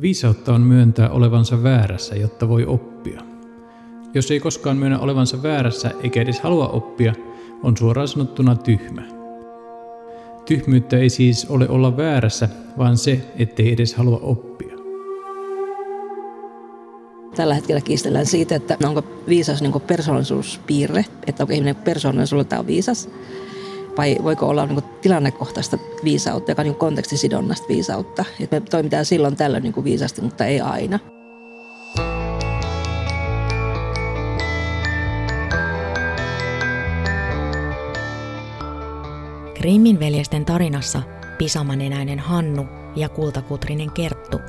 Viisautta on myöntää olevansa väärässä, jotta voi oppia. Jos ei koskaan myönnä olevansa väärässä eikä edes halua oppia, on suoraan sanottuna tyhmä. Tyhmyyttä ei siis ole olla väärässä, vaan se, ettei edes halua oppia. Tällä hetkellä kiistellään siitä, että onko viisas niin persoonallisuuspiirre, että onko ihminen persoonallisuudeltaan viisas, vai voiko olla niin tilannekohtaista viisautta, joka on niin kontekstisidonnasta viisautta. Että me toimitaan silloin tällöin niin viisasti, mutta ei aina. Grimmin veljesten tarinassa pisamanenäinen Hannu ja kultakutrinen Kerttu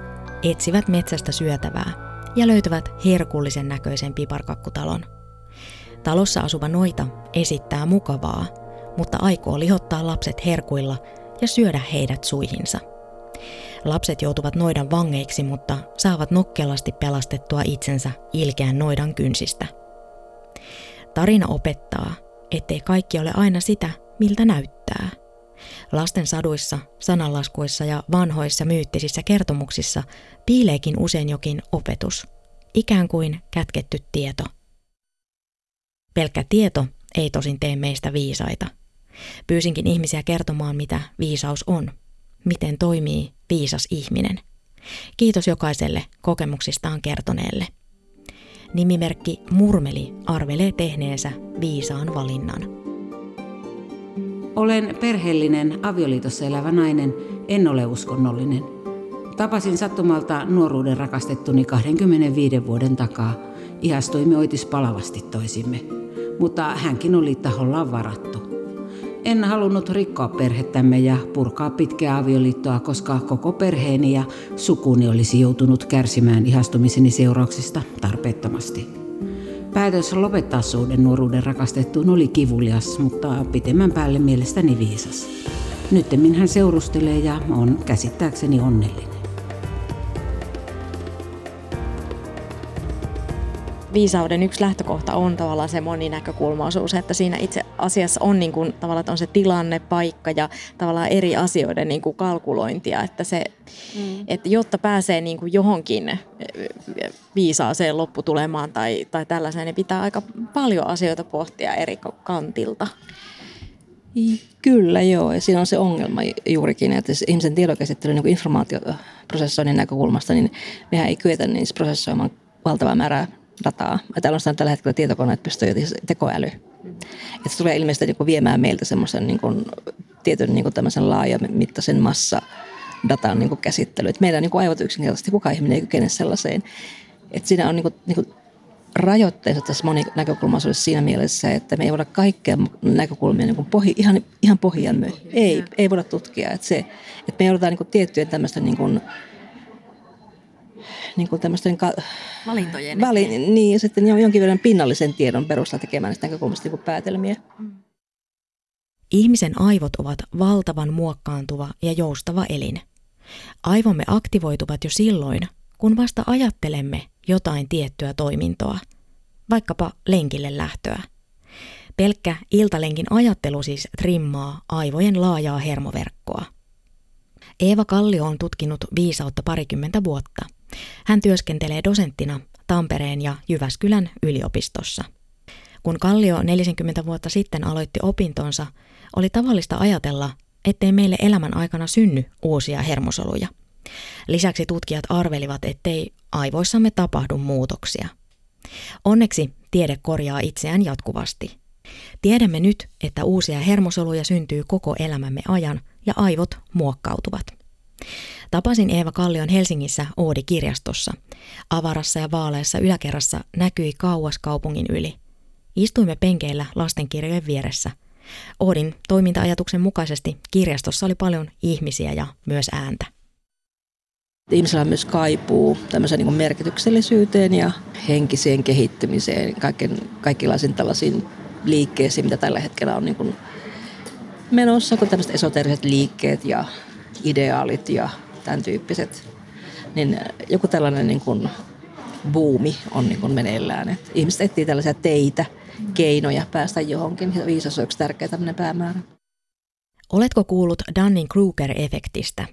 etsivät metsästä syötävää ja löytävät herkullisen näköisen piparkakkutalon. Talossa asuva noita esittää mukavaa, mutta aikoo lihottaa lapset herkuilla ja syödä heidät suihinsa. Lapset joutuvat noidan vangeiksi, mutta saavat nokkelasti pelastettua itsensä ilkeän noidan kynsistä. Tarina opettaa, ettei kaikki ole aina sitä, miltä näyttää. Lasten saduissa, sananlaskuissa ja vanhoissa myyttisissä kertomuksissa piileekin usein jokin opetus, ikään kuin kätketty tieto. Pelkkä tieto ei tosin tee meistä viisaita. Pyysinkin ihmisiä kertomaan, mitä viisaus on, miten toimii viisas ihminen. Kiitos jokaiselle kokemuksistaan kertoneelle. Nimimerkki Murmeli arvelee tehneensä viisaan valinnan. Olen perheellinen, avioliitossa elävä nainen, en ole uskonnollinen. Tapasin sattumalta nuoruuden rakastettuni 25 vuoden takaa. Ihastuimme oitis palavasti toisimme, mutta hänkin oli tahollaan varattu. En halunnut rikkoa perhettämme ja purkaa pitkää avioliittoa, koska koko perheeni ja sukuni olisi joutunut kärsimään ihastumiseni seurauksista tarpeettomasti. Päätös lopettaa suhde nuoruuden rakastettuun oli kivulias, mutta pitemmän päälle mielestäni viisas. Nyttemmin hän seurustelee ja on käsittääkseni onnellinen. viisauden yksi lähtökohta on tavallaan se moninäkökulmaisuus, että siinä itse asiassa on, niin kuin, tavallaan, että on se tilanne, paikka ja tavallaan eri asioiden niin kuin kalkulointia, että, se, mm. että jotta pääsee niin kuin johonkin eh, viisaaseen lopputulemaan tai, tai tällaiseen, niin pitää aika paljon asioita pohtia eri kantilta. Kyllä joo, ja siinä on se ongelma juurikin, että ihmisen tiedonkäsittelyn niin informaatioprosessoinnin näkökulmasta, niin mehän ei kyetä niin prosessoimaan valtavaa määrää dataa. Täällä on tällä hetkellä tietokoneet pystyy tekoäly. Että se tulee ilmeisesti niin kuin viemään meiltä semmoisen niin kuin, tietyn niin kuin tämmöisen laajamittaisen massa datan niin käsittely. Että meidän niin kuin aivot yksinkertaisesti kukaan ihminen ei kykene sellaiseen. Että siinä on niin kuin, niin kuin rajoitteensa tässä moninäkökulmaisuudessa siinä mielessä, että me ei voida kaikkea näkökulmia niin kuin pohi, ihan, ihan pohjan. Ei, ei voida tutkia. Että, se, että me joudutaan niin kuin tiettyjen tämmöisten niin kuin, niin kuin tämmöisten ka- valintojen vali- Niin, ja sitten jonkin verran pinnallisen tiedon perusteella tekemään näistä näkökulmista niin päätelmiä. Ihmisen aivot ovat valtavan muokkaantuva ja joustava elin. Aivomme aktivoituvat jo silloin, kun vasta ajattelemme jotain tiettyä toimintoa, vaikkapa lenkille lähtöä. Pelkkä iltalenkin ajattelu siis trimmaa aivojen laajaa hermoverkkoa. Eeva Kallio on tutkinut viisautta parikymmentä vuotta – hän työskentelee dosenttina Tampereen ja Jyväskylän yliopistossa. Kun Kallio 40 vuotta sitten aloitti opintonsa, oli tavallista ajatella, ettei meille elämän aikana synny uusia hermosoluja. Lisäksi tutkijat arvelivat, ettei aivoissamme tapahdu muutoksia. Onneksi tiede korjaa itseään jatkuvasti. Tiedämme nyt, että uusia hermosoluja syntyy koko elämämme ajan ja aivot muokkautuvat. Tapasin Eeva Kallion Helsingissä Oodi-kirjastossa. Avarassa ja vaaleassa yläkerrassa näkyi kauas kaupungin yli. Istuimme penkeillä lastenkirjojen vieressä. Oodin toiminta-ajatuksen mukaisesti kirjastossa oli paljon ihmisiä ja myös ääntä. Ihmisellä myös kaipuu tämmöiseen niin merkityksellisyyteen ja henkiseen kehittymiseen, kaiken, kaikenlaisiin tällaisiin liikkeisiin, mitä tällä hetkellä on niin kuin menossa, kun tämmöiset esoteriset liikkeet ja ideaalit ja tämän tyyppiset. Niin joku tällainen niin kuin buumi on niin kuin meneillään. Et ihmiset etsii tällaisia teitä, keinoja päästä johonkin. Viisas on yksi tärkeä tämmöinen päämäärä. Oletko kuullut Dunning-Kruger-efektistä?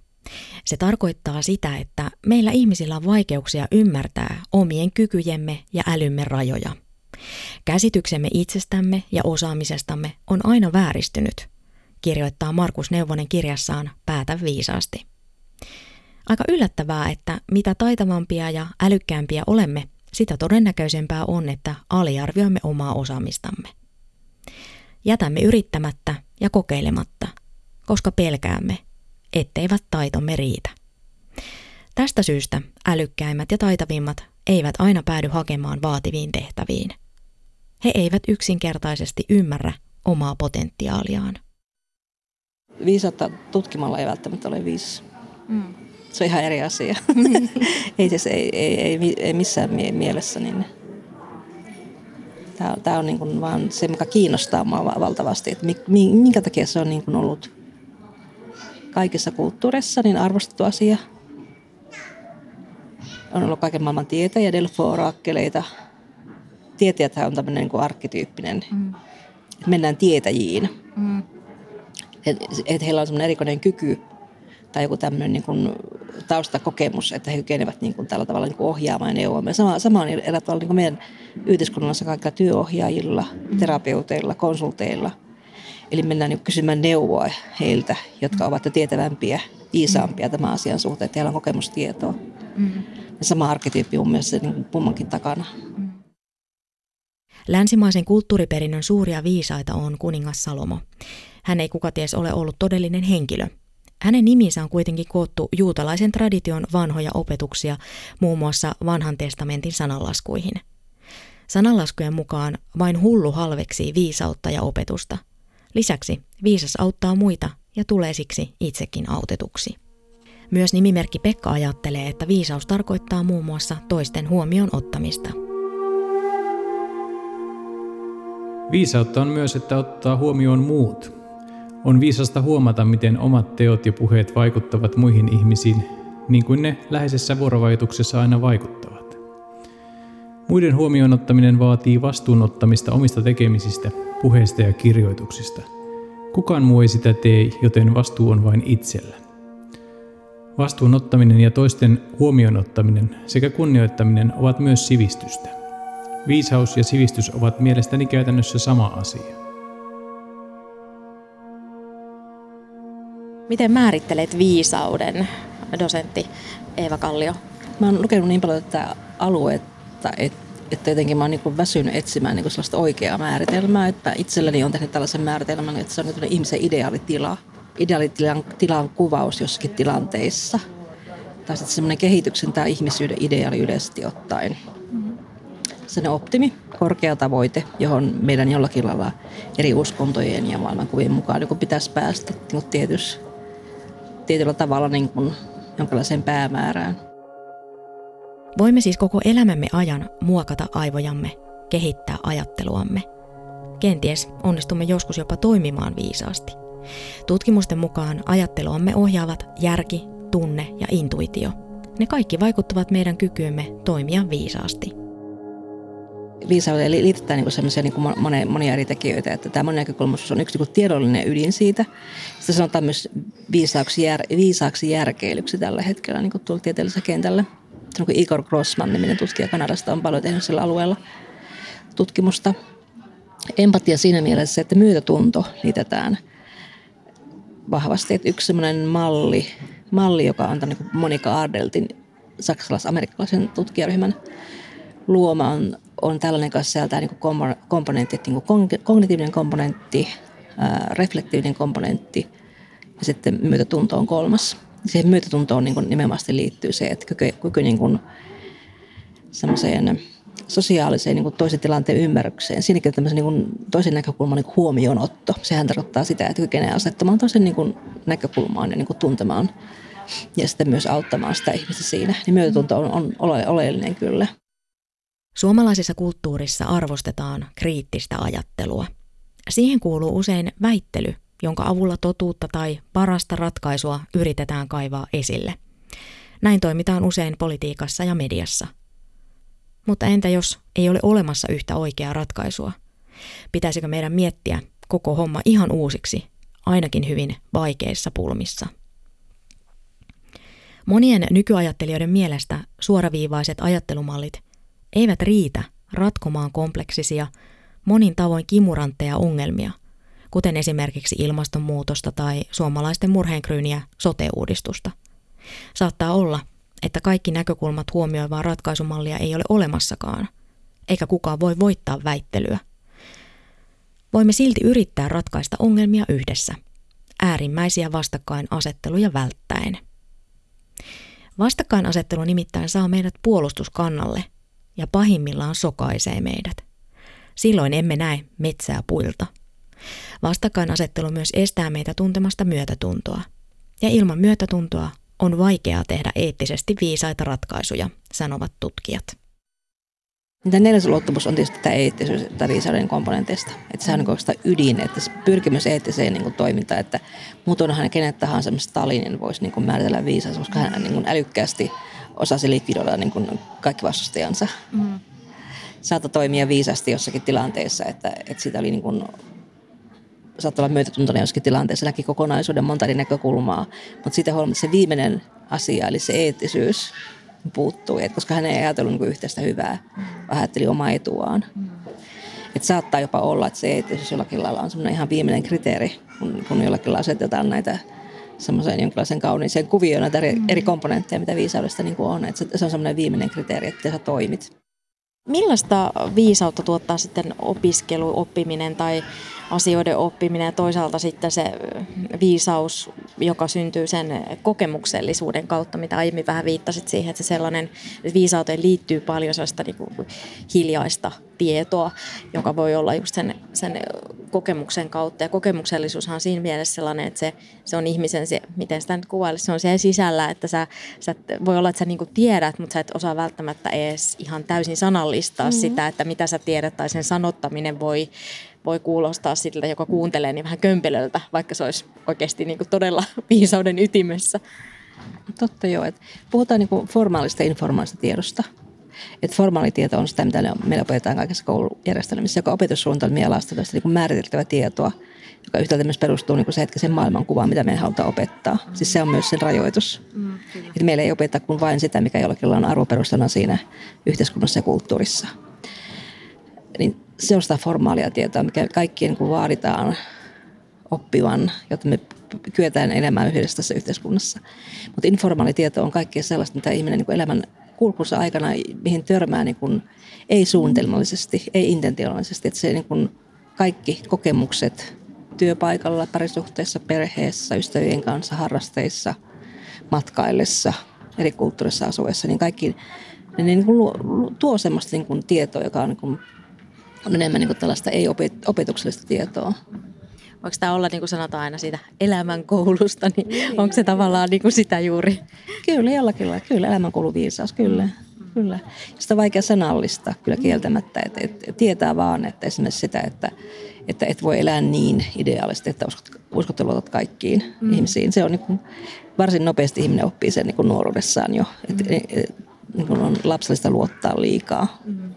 Se tarkoittaa sitä, että meillä ihmisillä on vaikeuksia ymmärtää omien kykyjemme ja älymme rajoja. Käsityksemme itsestämme ja osaamisestamme on aina vääristynyt, kirjoittaa Markus Neuvonen kirjassaan Päätä viisaasti. Aika yllättävää, että mitä taitavampia ja älykkäämpiä olemme, sitä todennäköisempää on, että aliarvioimme omaa osaamistamme. Jätämme yrittämättä ja kokeilematta, koska pelkäämme, etteivät taitomme riitä. Tästä syystä älykkäimmät ja taitavimmat eivät aina päädy hakemaan vaativiin tehtäviin. He eivät yksinkertaisesti ymmärrä omaa potentiaaliaan. Viisautta tutkimalla ei välttämättä ole viis. Mm. Se on ihan eri asia. Mm. ei, siis, ei, ei, ei, ei missään mielessä. Niin tämä, tämä on niin kuin vaan se, mikä kiinnostaa minua valtavasti. Että minkä takia se on niin kuin ollut kaikissa kulttuureissa niin arvostettu asia. On ollut kaiken maailman tietäjä, delfo-orakkeleita. Tietäjäthän on tämmöinen niin kuin arkkityyppinen. Mm. Mennään tietäjiin. Mm. Että et heillä on semmoinen erikoinen kyky tai joku tämmöinen niin kuin taustakokemus, että he kykenevät niin kuin tällä tavalla niin kuin ohjaamaan ja neuvomaan. Sama, sama on eräällä tavalla niin kuin meidän yhteiskunnassa kaikilla työohjaajilla, terapeuteilla, konsulteilla. Eli mennään niin kysymään neuvoa heiltä, jotka ovat tietävämpiä, viisaampia tämän asian suhteen, että heillä on kokemustietoa. Mm. Ja sama arkkityyppi on myös niin kummankin takana. Länsimaisen kulttuuriperinnön suuria viisaita on kuningas Salomo. Hän ei kukaties ole ollut todellinen henkilö – hänen niminsä on kuitenkin koottu juutalaisen tradition vanhoja opetuksia muun muassa vanhan testamentin sananlaskuihin. Sananlaskujen mukaan vain hullu halveksii viisautta ja opetusta. Lisäksi viisas auttaa muita ja tulee siksi itsekin autetuksi. Myös nimimerkki Pekka ajattelee, että viisaus tarkoittaa muun muassa toisten huomioon ottamista. Viisautta on myös, että ottaa huomioon muut – on viisasta huomata, miten omat teot ja puheet vaikuttavat muihin ihmisiin, niin kuin ne läheisessä vuorovaikutuksessa aina vaikuttavat. Muiden huomioon ottaminen vaatii vastuunottamista omista tekemisistä, puheista ja kirjoituksista. Kukaan muu ei sitä tee, joten vastuu on vain itsellä. Vastuun ottaminen ja toisten huomioon ottaminen sekä kunnioittaminen ovat myös sivistystä. Viisaus ja sivistys ovat mielestäni käytännössä sama asia. Miten määrittelet viisauden, dosentti Eeva Kallio? Mä oon lukenut niin paljon tätä aluetta, että että jotenkin mä oon niin väsynyt etsimään niin sellaista oikeaa määritelmää, että itselleni on tehnyt tällaisen määritelmän, että se on niin ihmisen ideaalitila. Ideaalitilan tilan kuvaus jossakin tilanteissa. Tai sitten semmoinen kehityksen tai ihmisyyden ideaali yleisesti ottaen. Mm-hmm. Se optimi, korkea tavoite, johon meidän jollakin lailla eri uskontojen ja maailmankuvien mukaan niin pitäisi päästä niin tietyssä tietyllä tavalla niin kuin jonkinlaiseen päämäärään. Voimme siis koko elämämme ajan muokata aivojamme, kehittää ajatteluamme. Kenties onnistumme joskus jopa toimimaan viisaasti. Tutkimusten mukaan ajatteluamme ohjaavat järki, tunne ja intuitio. Ne kaikki vaikuttavat meidän kykyymme toimia viisaasti viisauteen liitetään niin sellaisia niin monia, monia eri tekijöitä, että tämä näkökulmaisuus on yksi niin tiedollinen ydin siitä. Sitä sanotaan myös viisaaksi, jär, viisaaksi järkeilyksi tällä hetkellä niin tuolla tieteellisellä kentällä. Se on kuin Igor Grossman, niminen tutkija Kanadasta, on paljon tehnyt sillä alueella tutkimusta. Empatia siinä mielessä, että myötätunto liitetään vahvasti. Että yksi sellainen malli, malli, joka on niin Monika Ardeltin saksalais-amerikkalaisen tutkijaryhmän luoma on on tällainen kanssa sieltä niin kuin komponentit, niin kuin kognitiivinen komponentti, reflektiivinen komponentti ja sitten myötätunto on kolmas. Siihen myötätuntoon niin nimenomaan liittyy se, että kyky, kyky niin kuin semmoiseen sosiaaliseen niin kuin toisen tilanteen ymmärrykseen. Siinäkin tämmöisen niin kuin toisen näkökulman niin kuin huomioonotto. Sehän tarkoittaa sitä, että kykenee asettamaan toisen niin kuin näkökulmaan ja niin kuin tuntemaan ja sitten myös auttamaan sitä ihmistä siinä. Niin myötätunto on, on oleellinen kyllä. Suomalaisessa kulttuurissa arvostetaan kriittistä ajattelua. Siihen kuuluu usein väittely, jonka avulla totuutta tai parasta ratkaisua yritetään kaivaa esille. Näin toimitaan usein politiikassa ja mediassa. Mutta entä jos ei ole olemassa yhtä oikeaa ratkaisua? Pitäisikö meidän miettiä koko homma ihan uusiksi, ainakin hyvin vaikeissa pulmissa? Monien nykyajattelijoiden mielestä suoraviivaiset ajattelumallit eivät riitä ratkomaan kompleksisia, monin tavoin kimurantteja ongelmia, kuten esimerkiksi ilmastonmuutosta tai suomalaisten murheenkryyniä sote-uudistusta. Saattaa olla, että kaikki näkökulmat huomioivaa ratkaisumallia ei ole olemassakaan, eikä kukaan voi voittaa väittelyä. Voimme silti yrittää ratkaista ongelmia yhdessä, äärimmäisiä vastakkainasetteluja välttäen. Vastakkainasettelu nimittäin saa meidät puolustuskannalle ja pahimmillaan sokaisee meidät. Silloin emme näe metsää puilta. Vastakkainasettelu myös estää meitä tuntemasta myötätuntoa. Ja ilman myötätuntoa on vaikeaa tehdä eettisesti viisaita ratkaisuja, sanovat tutkijat. Tämä neljäs ulottuvuus on tietysti tämä eettisyys tai viisauden komponenteista. Että sehän on sitä ydin, että se pyrkimys eettiseen niin toimintaan, että muutoinhan kenet tahansa Stalinin voisi niin määritellä viisaus, koska hän niin älykkäästi osasi likvidoida niin kuin, kaikki vastustajansa. Mm. Saattoi toimia viisasti jossakin tilanteessa, että, että siitä oli niin kuin, saattoi olla myötätuntoinen jossakin tilanteessa, näki kokonaisuuden monta eri näkökulmaa, mutta siitä huolimatta se viimeinen asia, eli se eettisyys, puuttui, et koska hän ei ajatellut niin yhteistä hyvää, vaan ajatteli omaa etuaan. Et saattaa jopa olla, että se eettisyys jollakin lailla on semmoinen ihan viimeinen kriteeri, kun, kun jollakin lailla asetetaan näitä semmoisen jonkinlaisen kauniiseen kuvioon näitä eri, eri komponentteja, mitä viisaudesta niin on. Että se, se on semmoinen viimeinen kriteeri, että sä toimit. Millaista viisautta tuottaa sitten opiskelu, oppiminen tai asioiden oppiminen ja toisaalta sitten se viisaus, joka syntyy sen kokemuksellisuuden kautta, mitä aiemmin vähän viittasit siihen, että se sellainen että viisauteen liittyy paljon sellaista niin kuin hiljaista tietoa, joka voi olla just sen, sen kokemuksen kautta. Ja kokemuksellisuushan on siinä mielessä sellainen, että se, se on ihmisen, se, miten sitä nyt kuvailisi, se on siellä sisällä, että sä, sä voi olla, että sä niinku tiedät, mutta sä et osaa välttämättä edes ihan täysin sanallistaa mm-hmm. sitä, että mitä sä tiedät, tai sen sanottaminen voi voi kuulostaa siltä, joka kuuntelee, niin vähän kömpelöltä, vaikka se olisi oikeasti niin kuin todella viisauden ytimessä. Totta joo. Että puhutaan niin formaalista ja informaalista tiedosta. Että formaalitieto on sitä, mitä meillä opetetaan kaikessa koulujärjestelmissä, joka opetussuunnitelmia lasta niin määriteltävä tietoa, joka yhtäältä myös perustuu niin se hetkisen maailmankuvaan, mitä me halutaan opettaa. Siis se on myös sen rajoitus. Mm, että meillä ei opeta kuin vain sitä, mikä jollakin on arvoperustana siinä yhteiskunnassa ja kulttuurissa. Niin se on sitä formaalia tietoa, mikä kaikkien kun vaaditaan oppivan, jotta me kyetään elämään yhdessä tässä yhteiskunnassa. Mutta informaali tieto on kaikkea sellaista, mitä ihminen niin elämän kulkussa aikana, mihin törmää niin kuin, ei suunnitelmallisesti, ei intentionaalisesti. Että se niin kuin, kaikki kokemukset työpaikalla, parisuhteessa, perheessä, ystävien kanssa, harrasteissa, matkaillessa, eri kulttuurissa asuessa, niin kaikki ne niin kuin, tuo sellaista niin kuin, tietoa, joka on niin kuin, on enemmän niin kuin tällaista ei-opetuksellista tietoa. Voiko tämä olla, niin kuin sanotaan aina siitä elämänkoulusta, niin, niin onko se tavallaan niin kuin sitä juuri? Kyllä, jollakin lailla. Kyllä, elämänkoulu viisaus, kyllä. Mm. kyllä. Sitä on vaikea sanallista kyllä kieltämättä, että, että tietää vaan, että esimerkiksi sitä, että, että et voi elää niin ideaalisesti, että uskot, uskot luotat kaikkiin mm. ihmisiin. Se on niin kuin, varsin nopeasti ihminen oppii sen niin kuin nuoruudessaan jo, että mm. niin kuin on lapsellista luottaa liikaa. Mm.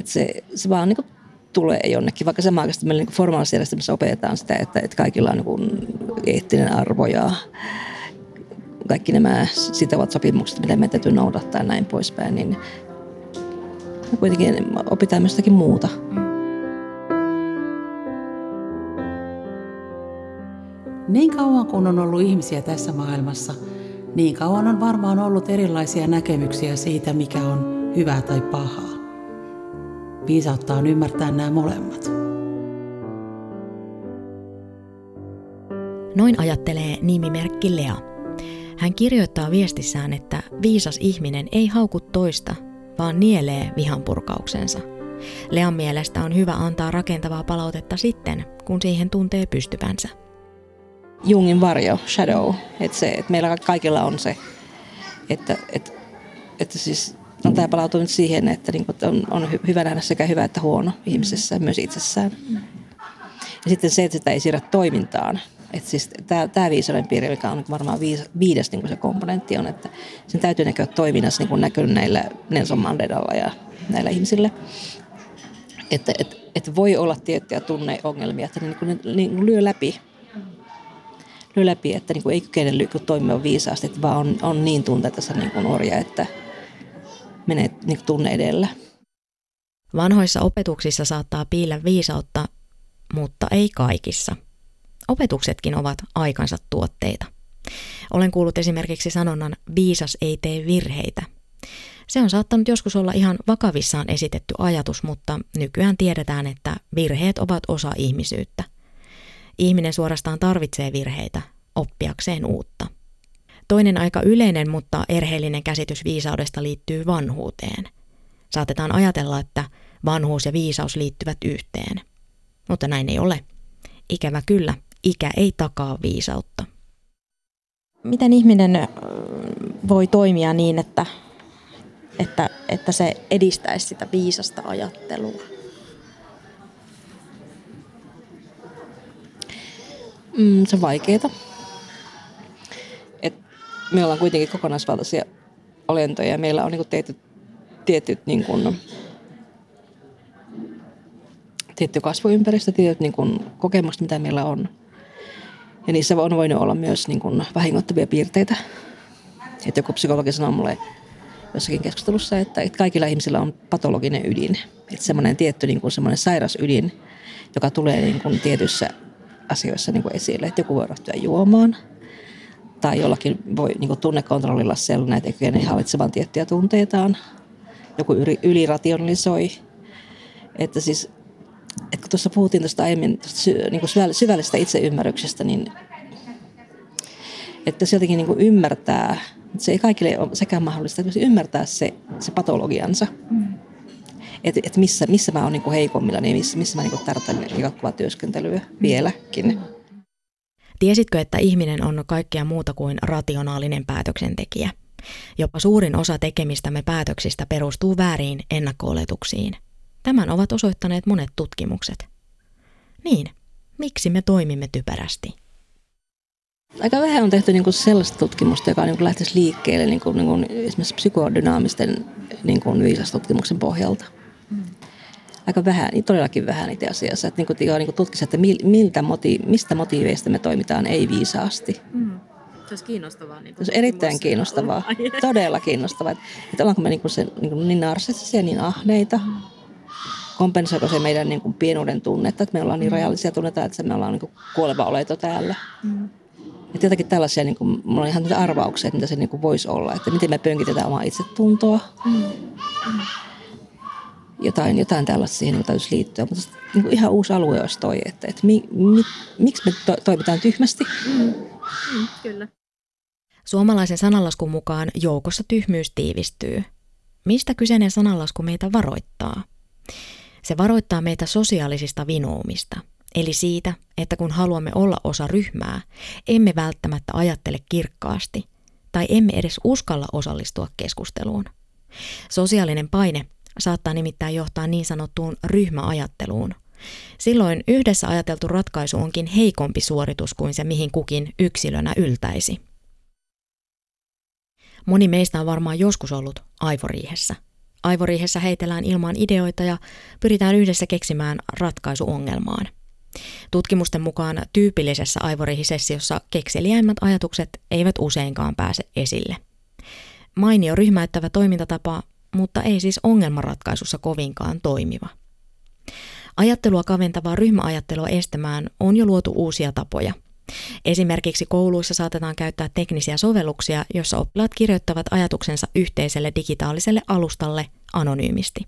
Että se, se vaan niin kuin tulee jonnekin, vaikka samanaikaisesti meillä niin formaalisessa järjestelmässä opetetaan sitä, että, että kaikilla on niin eettinen arvo ja kaikki nämä sitovat sopimukset, mitä meidän täytyy noudattaa ja näin poispäin, niin kuitenkin opitaan myös jotakin muuta. Niin kauan kuin on ollut ihmisiä tässä maailmassa, niin kauan on varmaan ollut erilaisia näkemyksiä siitä, mikä on hyvää tai pahaa. Viisautta on ymmärtää nämä molemmat. Noin ajattelee nimimerkki Lea. Hän kirjoittaa viestissään, että viisas ihminen ei hauku toista, vaan nielee vihanpurkauksensa. Lean mielestä on hyvä antaa rakentavaa palautetta sitten, kun siihen tuntee pystyvänsä. Jungin varjo, shadow, että se, että meillä kaikilla on se, että, että, että siis No, tämä palautuu nyt siihen, että niin kuin on, on hyvä nähdä sekä hyvä että huono ihmisessä, myös itsessään. Ja sitten se, että sitä ei siirrä toimintaan. Että siis tämä, tämä viisauden piiri, mikä on varmaan viis, viides niin kuin se komponentti on, että sen täytyy näkyä toiminnassa niin kuin näkyy näillä Nelson Mandelalla ja näillä ihmisillä. Että et, et voi olla tiettyjä tunneongelmia, että ne, niin kuin, ne niin kuin lyö läpi lyö läpi, että niin kuin ei kykene toimia viisaasti, että vaan on, on niin tunteessa niin kuin nuoria, että menee niin tunne edellä. Vanhoissa opetuksissa saattaa piillä viisautta, mutta ei kaikissa. Opetuksetkin ovat aikansa tuotteita. Olen kuullut esimerkiksi sanonnan viisas ei tee virheitä. Se on saattanut joskus olla ihan vakavissaan esitetty ajatus, mutta nykyään tiedetään, että virheet ovat osa ihmisyyttä. Ihminen suorastaan tarvitsee virheitä oppiakseen uutta. Toinen aika yleinen, mutta erheellinen käsitys viisaudesta liittyy vanhuuteen. Saatetaan ajatella, että vanhuus ja viisaus liittyvät yhteen. Mutta näin ei ole. Ikävä kyllä, ikä ei takaa viisautta. Miten ihminen voi toimia niin, että, että, että se edistäisi sitä viisasta ajattelua? Mm, se on vaikeaa. Me ollaan kuitenkin kokonaisvaltaisia olentoja ja meillä on niinku tietyt, tietyt niinku, tietty kasvuympäristö, tietyt niinku kokemukset, mitä meillä on. Ja niissä on voinut olla myös niinku vahingoittavia piirteitä. Et joku psykologi sanoo mulle jossakin keskustelussa, että, että kaikilla ihmisillä on patologinen ydin. Että semmoinen tietty niin kuin semmoinen sairas ydin, joka tulee niin kuin tietyissä asioissa niin kuin esille. Että joku voi ryhtyä juomaan tai jollakin voi niin kuin tunnekontrollilla sellainen, että ei kykene hallitsemaan tiettyjä tunteitaan. Joku yli, ylirationalisoi. Että siis, että kun tuossa puhuttiin tuosta aiemmin tuosta sy, niin kuin syvällisestä itseymmärryksestä, niin että se jotenkin niin kuin ymmärtää, että se ei kaikille ole sekään mahdollista, että ymmärtää se, se patologiansa. Mm. Että et missä, missä mä oon niin heikommilla, niin missä, missä mä niin tarvitsen jatkuvaa työskentelyä vieläkin. Tiesitkö, että ihminen on kaikkea muuta kuin rationaalinen päätöksentekijä? Jopa suurin osa tekemistämme päätöksistä perustuu vääriin ennakko-oletuksiin. Tämän ovat osoittaneet monet tutkimukset. Niin, miksi me toimimme typerästi? Aika vähän on tehty niin sellaista tutkimusta, joka niin kuin lähtisi liikkeelle niin kuin, niin kuin esimerkiksi psykodynaamisten niin kuin viisastutkimuksen pohjalta. Aika vähän, niin todellakin vähän itse asiassa. Että niin kuin, niin kuin tutkisi, että miltä moti, mistä motiiveista me toimitaan ei-viisaasti. Mm. Se olisi kiinnostavaa. Niin se olisi erittäin kiinnostavaa. Todella kiinnostavaa. Että, että ollaanko me niin, kuin se, niin, kuin niin narsistisia, niin ahneita. Mm. Kompensoiko se meidän niin kuin pienuuden tunnetta, että me ollaan niin mm. rajallisia tunnetta, että me ollaan niin kuin kuoleva oleto täällä. Mm. Että jotakin tällaisia, niin kuin, mulla on ihan niitä arvauksia, että mitä se niin kuin voisi olla. Että miten me pönkitetään omaa itsetuntoa. Mm. Mm. Jotain, jotain tällaista siihen täytyisi liittyä. Mutta niin kuin ihan uusi alue olisi toi, että, että mi, mi, miksi me to, toimitaan tyhmästi. Mm. Mm, kyllä. Suomalaisen sananlaskun mukaan joukossa tyhmyys tiivistyy. Mistä kyseinen sananlasku meitä varoittaa? Se varoittaa meitä sosiaalisista vinoumista – Eli siitä, että kun haluamme olla osa ryhmää, emme välttämättä ajattele kirkkaasti tai emme edes uskalla osallistua keskusteluun. Sosiaalinen paine saattaa nimittäin johtaa niin sanottuun ryhmäajatteluun. Silloin yhdessä ajateltu ratkaisu onkin heikompi suoritus kuin se, mihin kukin yksilönä yltäisi. Moni meistä on varmaan joskus ollut aivoriihessä. Aivoriihessä heitellään ilmaan ideoita ja pyritään yhdessä keksimään ratkaisu ongelmaan. Tutkimusten mukaan tyypillisessä aivorihisessiossa kekseliäimmät ajatukset eivät useinkaan pääse esille. Mainio ryhmäyttävä toimintatapa, mutta ei siis ongelmanratkaisussa kovinkaan toimiva. Ajattelua kaventavaa ryhmäajattelua estämään on jo luotu uusia tapoja. Esimerkiksi kouluissa saatetaan käyttää teknisiä sovelluksia, joissa oppilaat kirjoittavat ajatuksensa yhteiselle digitaaliselle alustalle anonyymisti.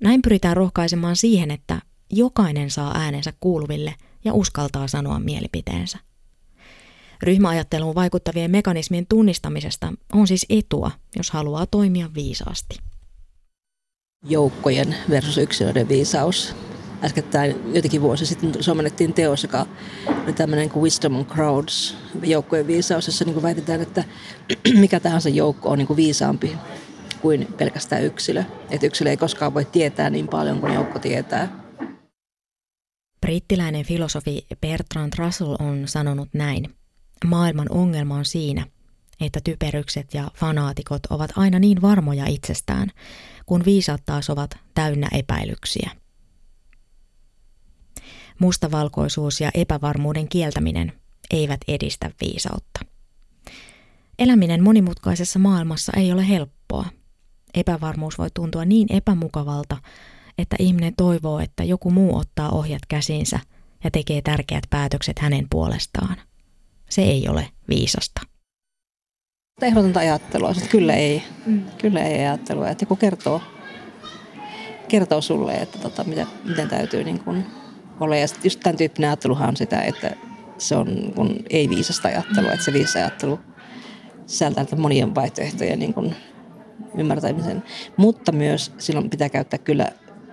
Näin pyritään rohkaisemaan siihen, että jokainen saa äänensä kuuluville ja uskaltaa sanoa mielipiteensä. Ryhmäajatteluun vaikuttavien mekanismien tunnistamisesta on siis etua, jos haluaa toimia viisaasti. Joukkojen versus yksilöiden viisaus. Äskettäin jotenkin vuosi sitten suomennettiin teos, joka oli tämmöinen kuin Wisdom on Crowds, joukkojen viisaus, jossa niin kuin väitetään, että mikä tahansa joukko on niin kuin viisaampi kuin pelkästään yksilö. Että yksilö ei koskaan voi tietää niin paljon kuin joukko tietää. Brittiläinen filosofi Bertrand Russell on sanonut näin. Maailman ongelma on siinä, että typerykset ja fanaatikot ovat aina niin varmoja itsestään, kun viisaat taas ovat täynnä epäilyksiä. Mustavalkoisuus ja epävarmuuden kieltäminen eivät edistä viisautta. Eläminen monimutkaisessa maailmassa ei ole helppoa. Epävarmuus voi tuntua niin epämukavalta, että ihminen toivoo, että joku muu ottaa ohjat käsinsä ja tekee tärkeät päätökset hänen puolestaan. Se ei ole viisasta. Ehdotonta ajattelua, että kyllä ei, mm. kyllä ei ajattelua. Että joku kertoo, kertoo sulle, että tota, miten, miten täytyy niin kuin olla. Ja just tämän tyyppinen ajatteluhan on sitä, että se on niin kuin ei-viisasta ajattelua, että se viisas ajattelu sisältää monien vaihtoehtojen niin kuin ymmärtämisen. Mutta myös silloin pitää käyttää kyllä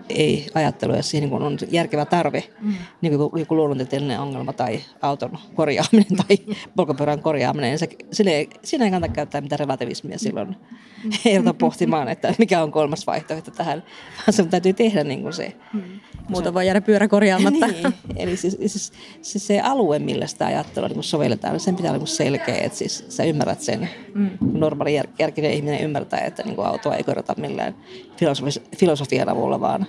ei ajattelu, jos siihen niin on järkevä tarve, mm. niin kuin joku luonnontieteellinen ongelma tai auton korjaaminen tai polkupyörän korjaaminen, niin se, sille, siinä ei kannata käyttää mitään relativismia silloin. Mm. Ei pohtimaan, että mikä on kolmas vaihtoehto tähän, vaan se täytyy tehdä niin kuin se. Mm. Muuta voi jäädä pyörä korjaamatta. niin, eli siis, siis, siis, se alue, millä sitä ajattelua niin sovelletaan, sen pitää olla niin selkeä, että siis sä ymmärrät sen. Mm. Normaali jär, järkinen ihminen ymmärtää, että niin kuin autoa ei korjata millään filosofis, filosofian avulla, vaan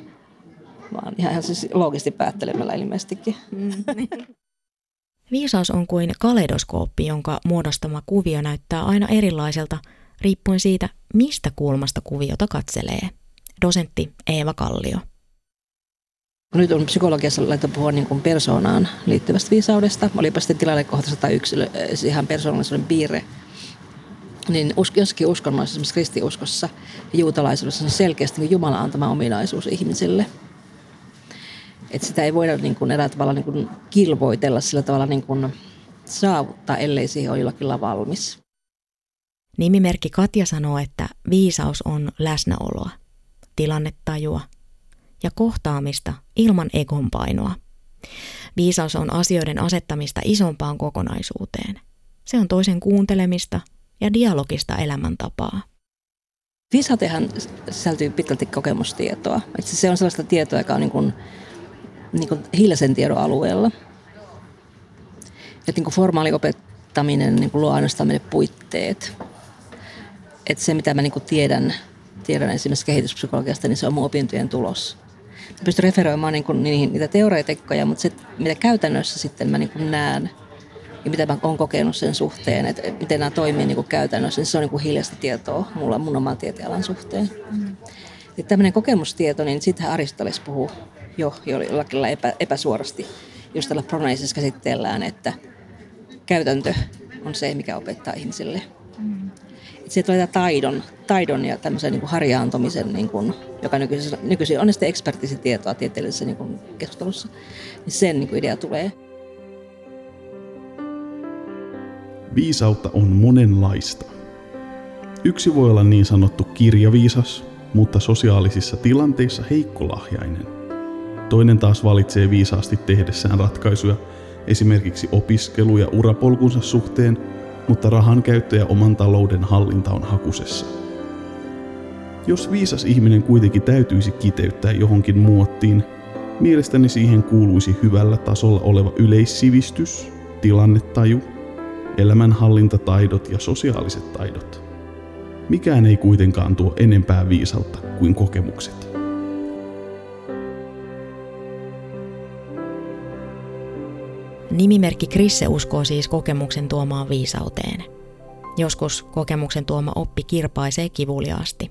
vaan ihan siis loogisesti päättelemällä ilmeisestikin. Mm, niin. Viisaus on kuin kaleidoskooppi, jonka muodostama kuvio näyttää aina erilaiselta riippuen siitä, mistä kulmasta kuviota katselee. Dosentti Eeva Kallio. Nyt on psykologiassa laita puhua niin kuin persoonaan liittyvästä viisaudesta. Olipa sitten tilalle kohtaisessa tai yksilö, siis ihan persoonallisuuden piirre. Niin usk, jossakin uskonnoissa, esimerkiksi kristiuskossa ja juutalaisuudessa on selkeästi niin Jumalan antama ominaisuus ihmisille – että sitä ei voida niin kuin eräällä tavalla niin kuin kilvoitella sillä tavalla niin kuin saavuttaa, ellei siihen ole jollakin valmis. Nimimerkki Katja sanoo, että viisaus on läsnäoloa, tilannetajua ja kohtaamista ilman egonpainoa. Viisaus on asioiden asettamista isompaan kokonaisuuteen. Se on toisen kuuntelemista ja dialogista elämäntapaa. Viisautehan sisältyy pitkälti kokemustietoa. Että se on sellaista tietoa, joka on niin kuin niin kuin hiljaisen tiedon alueella. Että niin kuin formaali opettaminen niin kuin luo ainoastaan meille puitteet. Että se, mitä mä niin kuin tiedän, tiedän esimerkiksi kehityspsykologiasta, niin se on mun opintojen tulos. Mä pystyn referoimaan niin kuin niihin, niitä teoreetikkoja, mutta se, mitä käytännössä sitten mä niin kuin näen ja mitä mä oon kokenut sen suhteen, että miten nämä toimii niin kuin käytännössä, niin se on niin kuin hiljaista tietoa mulla mun oman tieteenalan suhteen. Mm. tämmöinen kokemustieto, niin sitähän Aristoteles puhuu jo jollakin epä, epäsuorasti, jos tällä proneisessa käsitteellään, että käytäntö on se, mikä opettaa ihmisille. Mm. Se tulee taidon, taidon ja tämmöisen niin kuin harjaantumisen, niin kuin, joka nykyisin, nykyisin on sitten ekspertiisitietoa tieteellisessä niin kuin keskustelussa, niin sen niin kuin idea tulee. Viisautta on monenlaista. Yksi voi olla niin sanottu kirjaviisas, mutta sosiaalisissa tilanteissa heikkolahjainen – Toinen taas valitsee viisaasti tehdessään ratkaisuja esimerkiksi opiskelu- ja urapolkunsa suhteen, mutta rahan käyttö ja oman talouden hallinta on hakusessa. Jos viisas ihminen kuitenkin täytyisi kiteyttää johonkin muottiin, mielestäni siihen kuuluisi hyvällä tasolla oleva yleissivistys, tilannetaju, elämänhallintataidot ja sosiaaliset taidot. Mikään ei kuitenkaan tuo enempää viisautta kuin kokemukset. Nimimerkki Krisse uskoo siis kokemuksen tuomaan viisauteen. Joskus kokemuksen tuoma oppi kirpaisee kivuliaasti.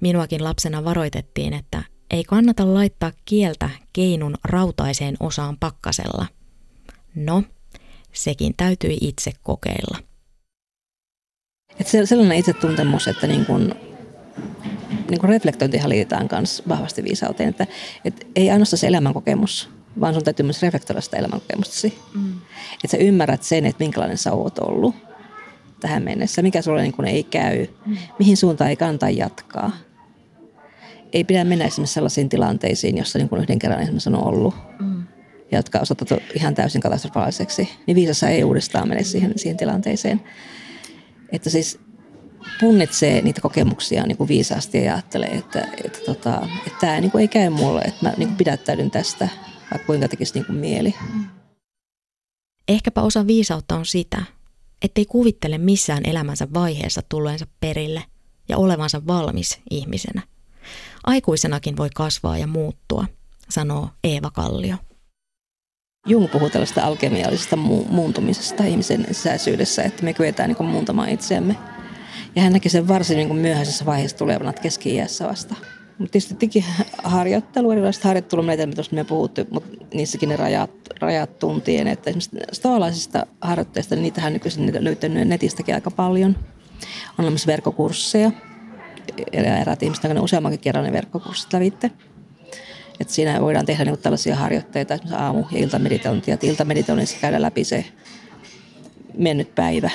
Minuakin lapsena varoitettiin, että ei kannata laittaa kieltä keinun rautaiseen osaan pakkasella. No, sekin täytyi itse kokeilla. Et se, sellainen itsetuntemus, että niin kun, niin kun reflektointihan liitetään myös vahvasti viisauteen, että et ei ainoastaan se elämänkokemus vaan sun täytyy myös reflektoida sitä elämänkokemustasi. Mm. Että sä ymmärrät sen, että minkälainen sä oot ollut tähän mennessä, mikä sulle niin ei käy, mm. mihin suuntaan ei kannata jatkaa. Ei pidä mennä esimerkiksi sellaisiin tilanteisiin, jossa niin kuin yhden kerran esimerkiksi on ollut, mm. jotka on osoitettu ihan täysin katastrofaaliseksi, niin viisassa ei uudestaan mene siihen, siihen tilanteeseen. Että siis punnitsee niitä kokemuksia niin kuin viisaasti ja ajattelee, että, että, tota, että tämä niin kuin ei käy mulle, että mä niin kuin pidättäydyn tästä – vaikka kuinka tekisi niin kuin mieli. Ehkäpä osa viisautta on sitä, ettei kuvittele missään elämänsä vaiheessa tulleensa perille ja olevansa valmis ihmisenä. Aikuisenakin voi kasvaa ja muuttua, sanoo Eeva Kallio. Jung puhuu tällaista alkemiallisesta mu- muuntumisesta ihmisen sisäisyydessä, että me kyetään niin muuntamaan itseämme. Ja hän näki sen varsin niin myöhäisessä vaiheessa tulevana keski-iässä vasta. Mutta tietysti digiharjoittelu, erilaiset harjoittelumenetelmät, joista me puhuttu, mutta niissäkin ne rajat, rajat tuntien. Että esimerkiksi stoalaisista harjoitteista, niin niitähän nykyisin löytynyt netistäkin aika paljon. On olemassa verkkokursseja. Ja eräät ihmiset on useammankin kerran ne verkkokurssit lävitte. Et siinä voidaan tehdä niinku tällaisia harjoitteita, esimerkiksi aamu- ja iltameditointia. Iltameditoinnissa käydä läpi se mennyt päivä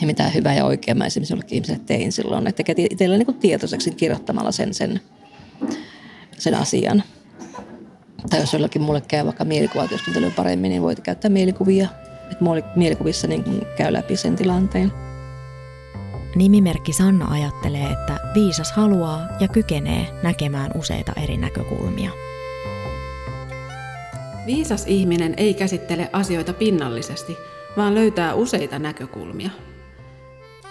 ja mitä hyvää ja oikeaa mä esimerkiksi jollekin ihmiselle tein silloin. Että tekee itsellä niin tietoiseksi kirjoittamalla sen, sen, sen asian. Tai jos jollakin mulle käy vaikka mielikuvatyöskentely paremmin, niin voit käyttää mielikuvia. Että mielikuvissa niin käy läpi sen tilanteen. Nimimerkki Sanna ajattelee, että viisas haluaa ja kykenee näkemään useita eri näkökulmia. Viisas ihminen ei käsittele asioita pinnallisesti, vaan löytää useita näkökulmia.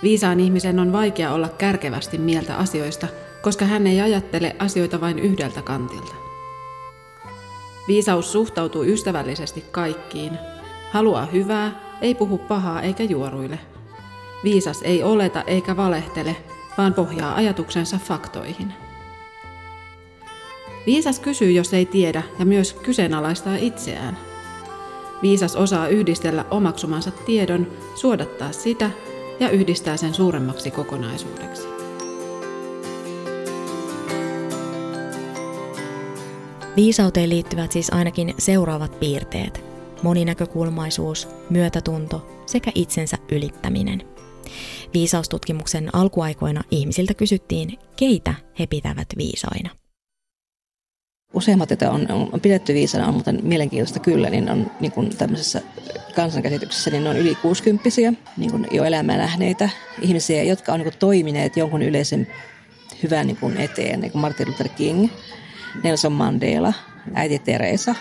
Viisaan ihmisen on vaikea olla kärkevästi mieltä asioista, koska hän ei ajattele asioita vain yhdeltä kantilta. Viisaus suhtautuu ystävällisesti kaikkiin, haluaa hyvää, ei puhu pahaa eikä juoruile. Viisas ei oleta eikä valehtele, vaan pohjaa ajatuksensa faktoihin. Viisas kysyy, jos ei tiedä, ja myös kyseenalaistaa itseään. Viisas osaa yhdistellä omaksumansa tiedon, suodattaa sitä ja yhdistää sen suuremmaksi kokonaisuudeksi. Viisauteen liittyvät siis ainakin seuraavat piirteet. Moninäkökulmaisuus, myötätunto sekä itsensä ylittäminen. Viisaustutkimuksen alkuaikoina ihmisiltä kysyttiin, keitä he pitävät viisaina. Useimmat, joita on, on pidetty viisana, on muuten mielenkiintoista kyllä, niin on niin kuin tämmöisessä kansankäsityksessä, niin on yli 60 niin kuin jo elämää nähneitä ihmisiä, jotka on niin kuin toimineet jonkun yleisen hyvän niin kuin eteen, niin kuin Martin Luther King, Nelson Mandela, äiti Teresa.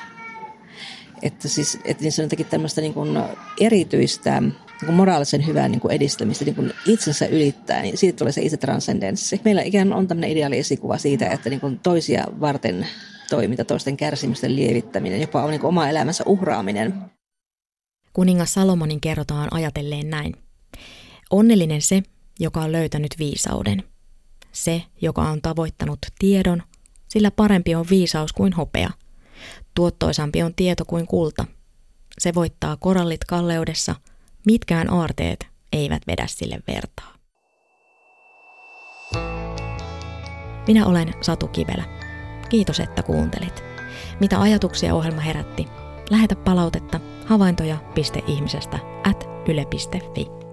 Että, siis, että niin se on jotenkin tämmöistä niin kuin erityistä niin kuin moraalisen hyvän niin kuin edistämistä niin kuin itsensä ylittää, niin siitä tulee se itse transcendenssi. Meillä ikään on tämmöinen ideaali esikuva siitä, että niin kuin toisia varten toiminta, toisten kärsimysten lievittäminen, jopa on niin oma elämänsä uhraaminen. Kuningas Salomonin kerrotaan ajatelleen näin. Onnellinen se, joka on löytänyt viisauden. Se, joka on tavoittanut tiedon, sillä parempi on viisaus kuin hopea. Tuottoisampi on tieto kuin kulta. Se voittaa korallit kalleudessa, mitkään aarteet eivät vedä sille vertaa. Minä olen Satu Kivelä. Kiitos, että kuuntelit. Mitä ajatuksia ohjelma herätti? Lähetä palautetta havaintoja.ihmisestä at yle.fi.